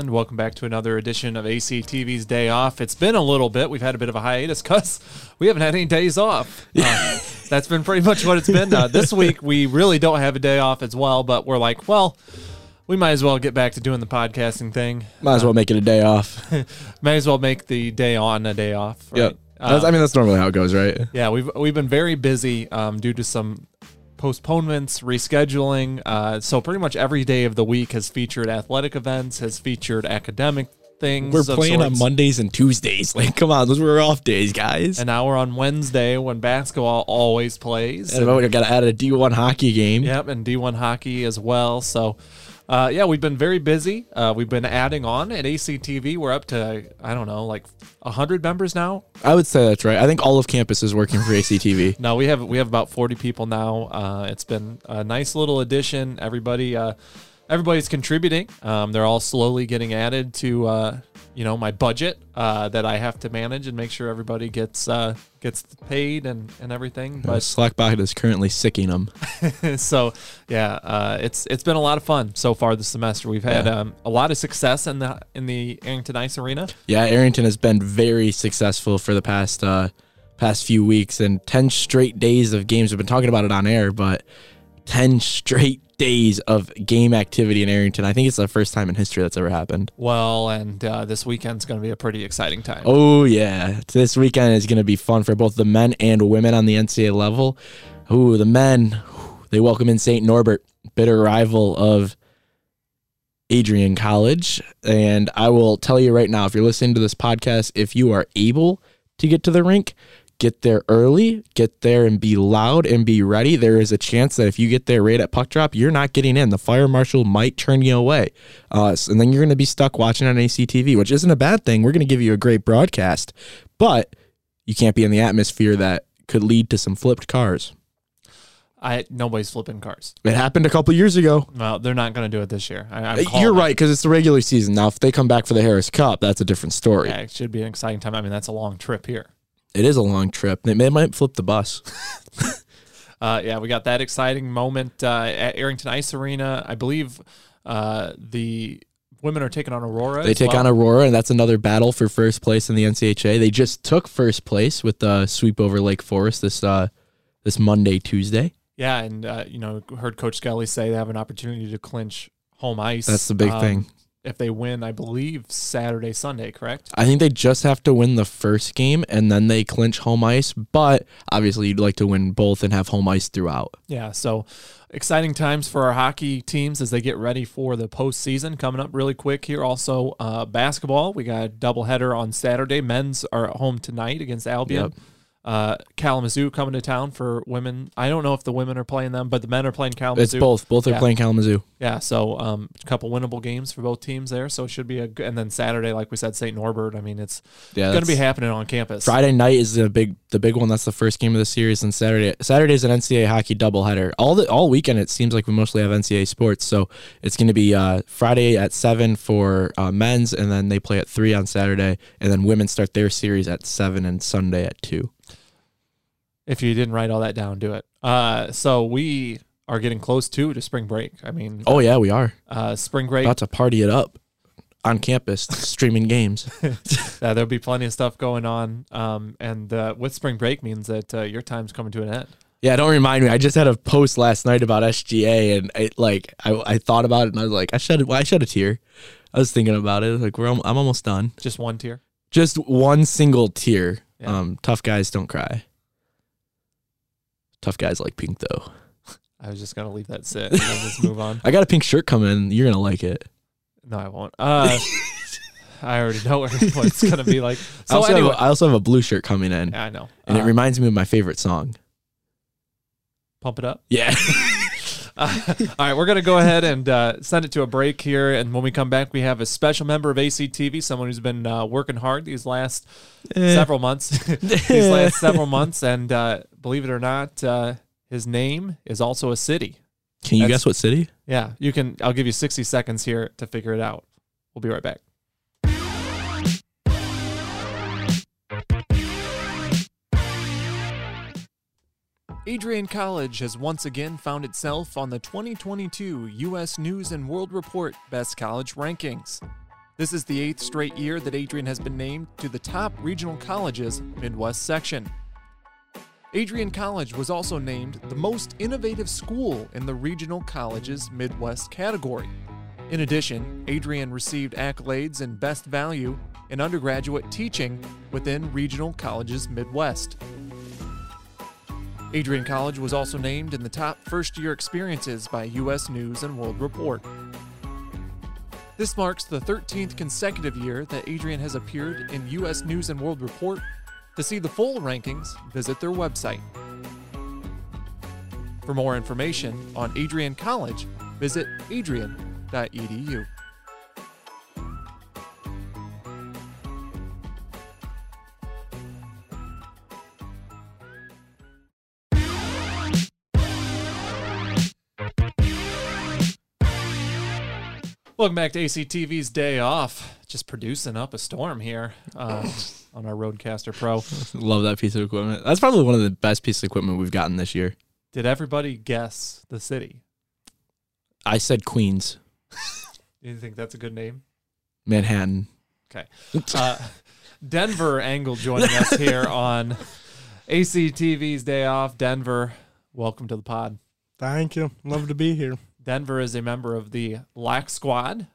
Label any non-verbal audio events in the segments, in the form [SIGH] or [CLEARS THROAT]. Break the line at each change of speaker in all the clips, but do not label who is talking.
And welcome back to another edition of ACTV's Day Off. It's been a little bit. We've had a bit of a hiatus because we haven't had any days off. Uh, that's been pretty much what it's been. Uh, this week, we really don't have a day off as well, but we're like, well, we might as well get back to doing the podcasting thing.
Might as well make it a day off. [LAUGHS]
Might as well make the day on a day off. Right?
Yep. That's- I mean, that's normally how it goes, right?
Yeah, we've we've been very busy um, due to some postponements, rescheduling. Uh, so pretty much every day of the week has featured athletic events, has featured academic things.
We're playing on. Mondays and Tuesdays. [LAUGHS] Like, come on, those were off days, guys.
and now we're on Wednesday when basketball always plays.
And we got to add a D1 hockey game.
Yep, and D1 hockey as well. So, uh, yeah, we've been very busy. Uh, we've been adding on at ACTV. We're up to I don't know, like hundred members now.
I would say that's right. I think all of campus is working for ACTV. [LAUGHS]
No, we have we have about forty people now. Uh, it's been a nice little addition. Everybody, uh, everybody's contributing. Um, they're all slowly getting added to uh, you know my budget uh, that I have to manage and make sure everybody gets uh, gets paid and, and everything.
But Slackbot is currently sicking them. [LAUGHS]
So yeah, uh, it's it's been a lot of fun so far this semester. We've had
Yeah.
um, a lot of success in the in the Arrington Ice Arena.
Yeah, Arrington has been very successful for the past uh, past few weeks and 10 straight days of games. We've been talking about it on air, but 10 straight days of game activity in Arrington. I think it's the first time in history that's ever happened.
Well, and uh, this weekend's going to be a pretty exciting time.
Oh yeah, this weekend is going to be fun for both the men and women on the NCAA level. Ooh, the men, they welcome in St. Norbert, bitter rival of Adrian College, and I will tell you right now, if you're listening to this podcast, if you are able to get to the rink, get there early, get there and be loud and be ready. There is a chance that if you get there right at puck drop, you're not getting in. The fire marshal might turn you away. Uh, and then you're going to be stuck watching on ACTV, which isn't a bad thing. We're going to give you a great broadcast, but you can't be in the atmosphere that could lead to some flipped cars.
I nobody's flipping cars.
It happened a couple years ago.
Well, they're not going to do it this year. I, I'm
Uh, You're right, because it's the regular season. Now, if they come back for the Harris Cup, that's a different story.
Yeah, it should be an exciting time. I mean, that's a long trip here.
It is a long trip. They may, might flip the bus. [LAUGHS]
Uh, yeah, we got that exciting moment uh, at Arrington Ice Arena. I believe uh, the women are taking on Aurora.
They take
well.
on Aurora, and that's another battle for first place in the NCHA. They just took first place with the sweep over Lake Forest this uh, this Monday, Tuesday.
Yeah, and uh, you know, heard Coach Skelly say they have an opportunity to clinch home ice.
That's the big
um,
thing.
If they win, I believe Saturday, Sunday, correct?
I think they just have to win the first game, and then they clinch home ice. But obviously, you'd like to win both and have home ice throughout.
Yeah, so exciting times for our hockey teams as they get ready for the postseason coming up really quick here. Also, uh, basketball. We got a doubleheader on Saturday. Men's are at home tonight against Albion.
Yep.
Uh, Kalamazoo coming to town for women. I don't know if the women are playing them, but the men are playing Kalamazoo.
It's both. Both are
Yeah.
playing Kalamazoo.
Yeah, so um, a couple winnable games for both teams there. So it should be a good. And then Saturday, like we said, St. Norbert. I mean, it's
Yeah,
going to be happening on campus.
Friday night is the big the big one. That's the first game of the series, and Saturday Saturday is an NCAA hockey doubleheader. All the all weekend it seems like we mostly have NCAA sports. So it's going to be uh, Friday at seven for uh, men's, and then they play at three on Saturday, and then women start their series at seven and Sunday at two.
If you didn't write all that down, do it. Uh, so we are getting close to to spring break. I mean,
Oh yeah, we are
uh, spring break.
about to party it up on campus, [LAUGHS] streaming games. [LAUGHS]
Uh, there'll be plenty of stuff going on. Um, and uh, with spring break means that uh, your time's coming to an end.
Yeah, don't remind me. I just had a post last night about SGA, and it like I, I thought about it, and I was like, I shed I shed a tear. I was thinking about it. Like we're I'm almost done.
Just one tier.
Just one single tear.
Yeah.
Um, tough guys don't cry. Tough guys like pink though.
I was just gonna leave that sit and then just move on. [LAUGHS]
I got a pink shirt coming. You're gonna like it.
No, I won't. Uh, I already know what [LAUGHS] it's gonna be like. [LAUGHS]
I,
So
also
anyway,
have a, I also have a blue shirt coming in,
yeah, I know.
and it
Uh,
reminds me of my favorite song.
pump it up.
Yeah.
Uh, [LAUGHS] all right, we're going to go ahead and uh, send it to a break here. And when we come back, we have a special member of ACTV, someone who's been uh, working hard these last
Eh.
several months. [LAUGHS] these [LAUGHS] last several months. And uh, believe it or not, uh, his name is also a city.
Can you
That's-
guess what city?
Yeah, you can. I'll give you 60 seconds here to figure it out. We'll be right back. Adrian College has once again found itself on the 2022 U.S. News and World Report Best College Rankings. This is the eighth straight year that Adrian has been named to the top regional colleges Midwest section. Adrian College was also named the most innovative school in the Regional Colleges Midwest category. In addition, Adrian received accolades in Best Value in undergraduate teaching within Regional Colleges Midwest. Adrian College was also named in the top first year experiences by U.S. News and World Report. This marks the 13th consecutive year that Adrian has appeared in U.S. News and World Report. To see the full rankings, visit their website. For more information on Adrian College, visit adrian.edu. Welcome back to ACTV's Day Off. Just producing up a storm here uh, [LAUGHS] on our RODECaster Pro.
Love that piece of equipment. That's probably one of the best pieces of equipment we've gotten this year.
Did everybody guess the city?
I said Queens,
Do [LAUGHS] you think that's a good name?
Manhattan.
Okay. Uh, Denver Angle joining us [LAUGHS] here on ACTV's Day Off. Denver, welcome to the pod.
Thank you. Love to be here.
Denver is a member of the Lac Squad.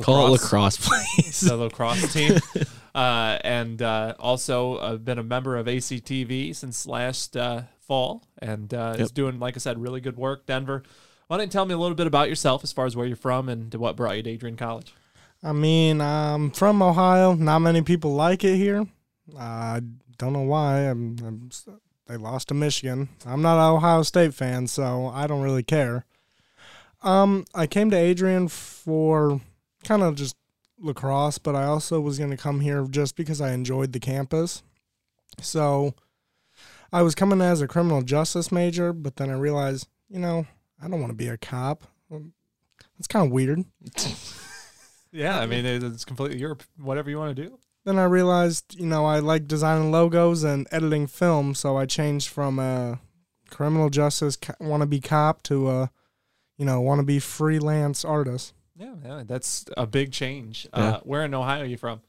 Call it lacrosse, please.
the lacrosse team, [LAUGHS] uh, and uh, also uh, been a member of ACTV since last uh, fall, and uh, is doing, like I said, really good work. Denver, why don't you tell me a little bit about yourself as far as where you're from and what brought you to Adrian College?
I mean, I'm from Ohio. Not many people like it here. I don't know why. I'm, I'm, they lost to Michigan. I'm not an Ohio State fan, so I don't really care. Um, I came to Adrian for kind of just lacrosse, but I also was going to come here just because I enjoyed the campus. So I was coming as a criminal justice major, but then I realized, you know, I don't want to be a cop. It's kind of weird. [LAUGHS]
Yeah, I mean, it's completely your whatever you want to do.
then I realized, you know, I like designing logos and editing film, so I changed from a criminal justice co- wannabe cop to a, you know, want to be freelance artist.
Yeah, yeah that's a big change.
Yeah.
Uh, where in Ohio are you from?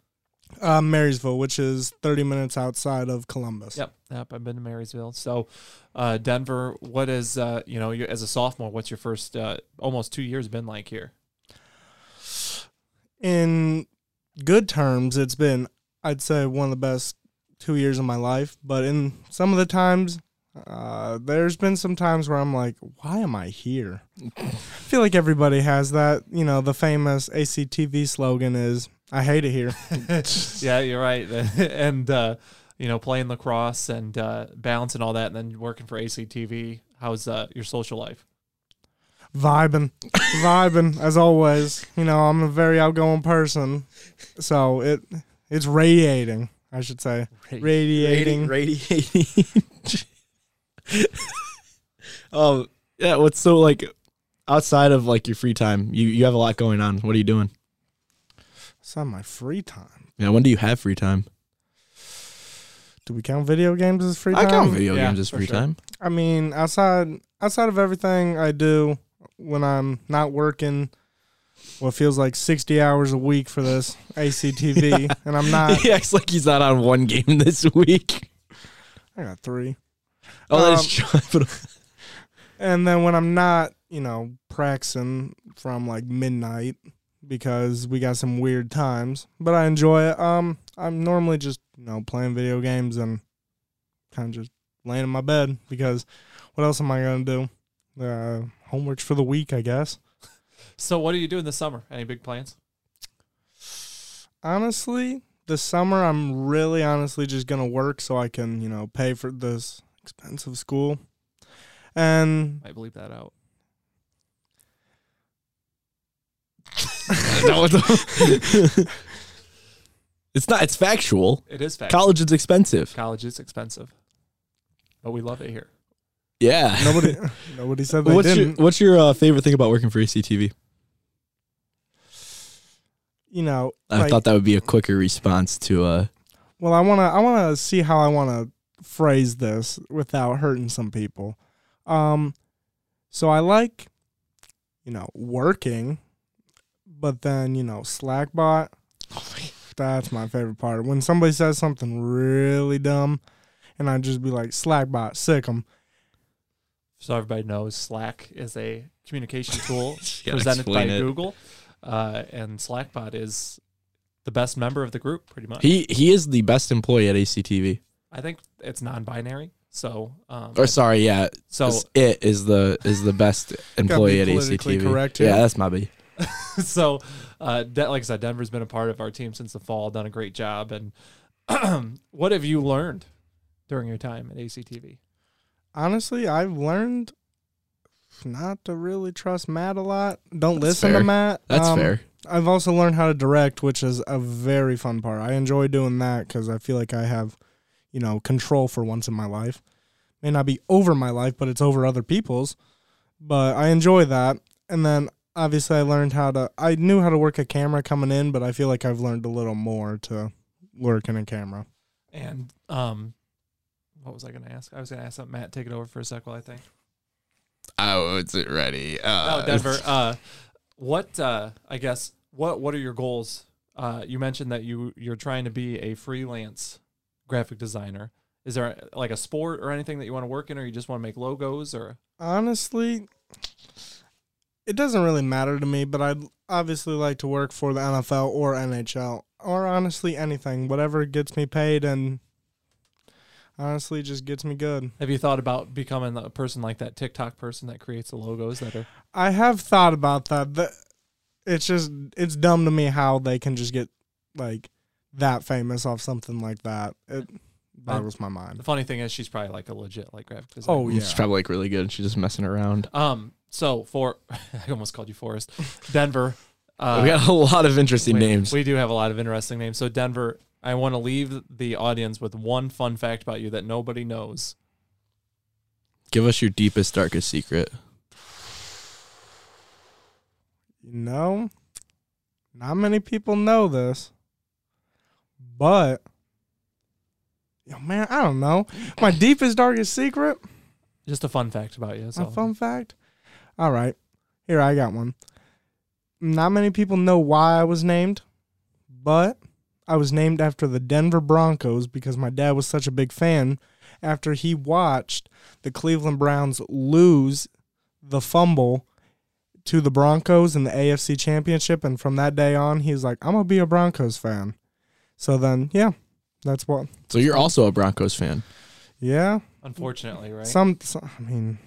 Uh, Marysville, which is 30 minutes outside of Columbus.
Yep, yep. I've been to Marysville. So, uh, Denver. What is uh, you know, as a sophomore? What's your first uh, almost two years been like here?
In good terms, it's been, I'd say, one of the best two years of my life. But in some of the times, uh, there's been some times where I'm like, why am I here? I feel like everybody has that. You know, the famous ACTV slogan is, I hate it here. [LAUGHS]
yeah, you're right. [LAUGHS] and uh, you know, playing lacrosse and uh, balancing all that, and then working for ACTV. How's uh, your social life?
vibing, vibing as always. You know, I'm a very outgoing person, so it it's radiating. I should say radiating.
Radiating. [LAUGHS] [LAUGHS] oh, yeah. What's so like outside of like your free time? You you have a lot going on. What are you doing?
It's on my free time.
Yeah. When do you have free time?
Do we count video games as free time?
I
time?
count video
Yeah,
games as free
sure.
time.
I mean, outside outside of everything I do when I'm not working, what feels like 60 hours a week for this ACTV, [LAUGHS] and I'm not. [LAUGHS]
he acts like he's not on one game this week.
I got three.
Oh, that
Um,
is true. But-
And then when I'm not, you know, practicing from like midnight because we got some weird times, but I enjoy it. Um, I'm normally just you know playing video games and kind of just laying in my bed because what else am I gonna do? Uh, homeworks for the week, I guess.
So, what are you doing this summer? Any big plans?
Honestly, this summer I'm really honestly just gonna work so I can you know pay for this expensive school, and
I believe that out. [LAUGHS]
No, [LAUGHS] it's not. It's factual.
It is fact.
College is expensive.
College is expensive, but we love it here.
Yeah.
nobody [LAUGHS] nobody said they
what's your
didn't.
What's your uh, favorite thing about working for ACTV?
you know,
I
like-
thought that would be a quicker response to. uh
Well, I wanna I wanna see how I wanna phrase this without hurting some people. Um, so I like, you know, working, but then you know, Slackbot. [LAUGHS] That's my favorite part. When somebody says something really dumb, and I just be like, Slackbot, sick sick 'em.
So everybody knows Slack is a communication [LAUGHS] tool presented by
it.
Google, uh, and Slackbot is the best member of the group, pretty much.
He he is the best employee at ACTV.
I think it's non-binary, so um,
Or sorry, yeah.
so
it is the is the best [LAUGHS] employee at
politically
ACTV.
correct
yeah, that's my B. [LAUGHS]
so uh, De- like I said, Denver's been a part of our team since the fall, done a great job. And [CLEARS THROAT] what have you learned during your time at ACTV?
honestly, I've learned not to really trust Matt a lot. Don't
That's
listen
fair.
to Matt.
That's
Um,
fair.
I've also learned how to direct, which is a very fun part. I enjoy doing that because I feel like I have, you know, control for once in my life. May not be over my life, but it's over other people's. But I enjoy that. And then obviously I learned how to. I knew how to work a camera coming in, but I feel like I've learned a little more to work in a camera.
And um, what was I going to ask? I was going to ask something. Matt, take it over for a sec while I think.
Oh, wasn't ready. Uh,
oh, [LAUGHS] Denver. Uh, what uh, I guess what what are your goals? Uh, you mentioned that you you're trying to be a freelance graphic designer. Is there like a sport or anything that you want to work in, or you just want to make logos, or
Honestly, it doesn't really matter to me, but I'd obviously like to work for the NFL or NHL, or honestly anything, whatever gets me paid and honestly just gets me good.
have you thought about becoming a person like that TikTok person that creates the logos that are?
I have thought about that. It's just it's dumb to me how they can just get like that famous off something like that. It boggles my mind.
The funny thing is, she's probably like a legit like graphic designer.
Oh yeah.
She's probably like really good. She's just messing around.
Um. So for [LAUGHS] I almost called you Forrest, Denver. [LAUGHS] Uh,
we got a lot of interesting
we,
names.
We do have a lot of interesting names. So Denver, I want to leave the audience with one fun fact about you that nobody knows.
Give us your deepest, darkest secret.
You know, not many people know this, but yo, man, I don't know. My deepest, darkest secret.
Just a fun fact about you. That's
A
all.
fun fact. All right, here I got one. Not many people know why I was named, but I was named after the Denver Broncos because my dad was such a big fan. After he watched the Cleveland Browns lose the fumble to the Broncos in the AFC Championship, and from that day on, he was like, "I'm gonna be a Broncos fan." So then, yeah, that's what.
So you're also a Broncos fan.
Yeah,
Unfortunately, right?
some, some. I mean,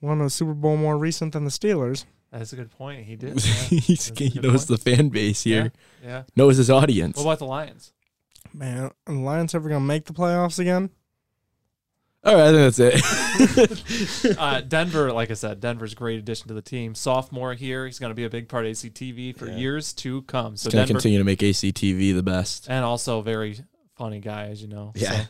won a Super Bowl more recent than the Steelers.
That's a good point. He did. [LAUGHS] Yeah.
He's,
That's a
he
good
knows
point.
the fan base here,
yeah. yeah.
knows his audience.
What about the Lions?
Man, are the Lions ever gonna make the playoffs again?
All right, I think that's it. [LAUGHS]
uh, Denver, like I said, Denver's a great addition to the team. Sophomore here, he's going to be a big part of ACTV for
Yeah.
years to come. So
gonna continue to make ACTV the best.
and also very funny guy, as you know.
Yeah.
So,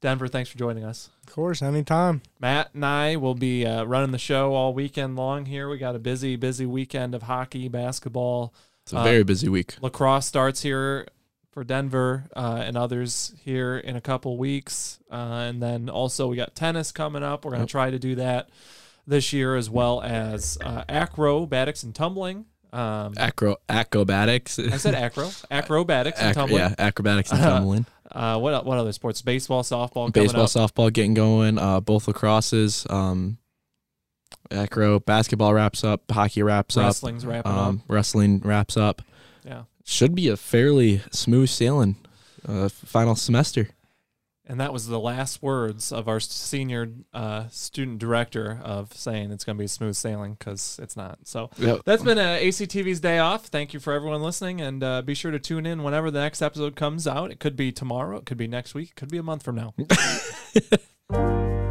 Denver, thanks for joining us.
Of course, anytime.
Matt and I will be uh, running the show all weekend long here. We got a busy, busy weekend of hockey, basketball.
It's a
Uh,
very busy week.
Lacrosse starts here for Denver uh, and others here in a couple weeks. Uh, and then also we got tennis coming up. We're going to
Yep.
try to do that this year as well as uh, acrobatics and tumbling. Um,
Acro acrobatics.
I said acro, [LAUGHS] acrobatics and
Ac-
tumbling.
yeah, acrobatics and
Uh,
tumbling.
Uh, what what other sports? Baseball, softball,
Baseball,
up.
softball getting going. Uh, both lacrosses. Um, acro, basketball wraps up. Hockey wraps
Wrestling's
up.
wrapping
Um, wrestling wraps up.
Yeah.
Should be a fairly smooth sailing uh, final semester.
And that was the last words of our senior uh, student director of saying it's going to be smooth sailing because it's not. So
Yep.
that's been uh, ACTV's day off. Thank you for everyone listening, and uh, be sure to tune in whenever the next episode comes out. It could be tomorrow, it could be next week, it could be a month from now. [LAUGHS]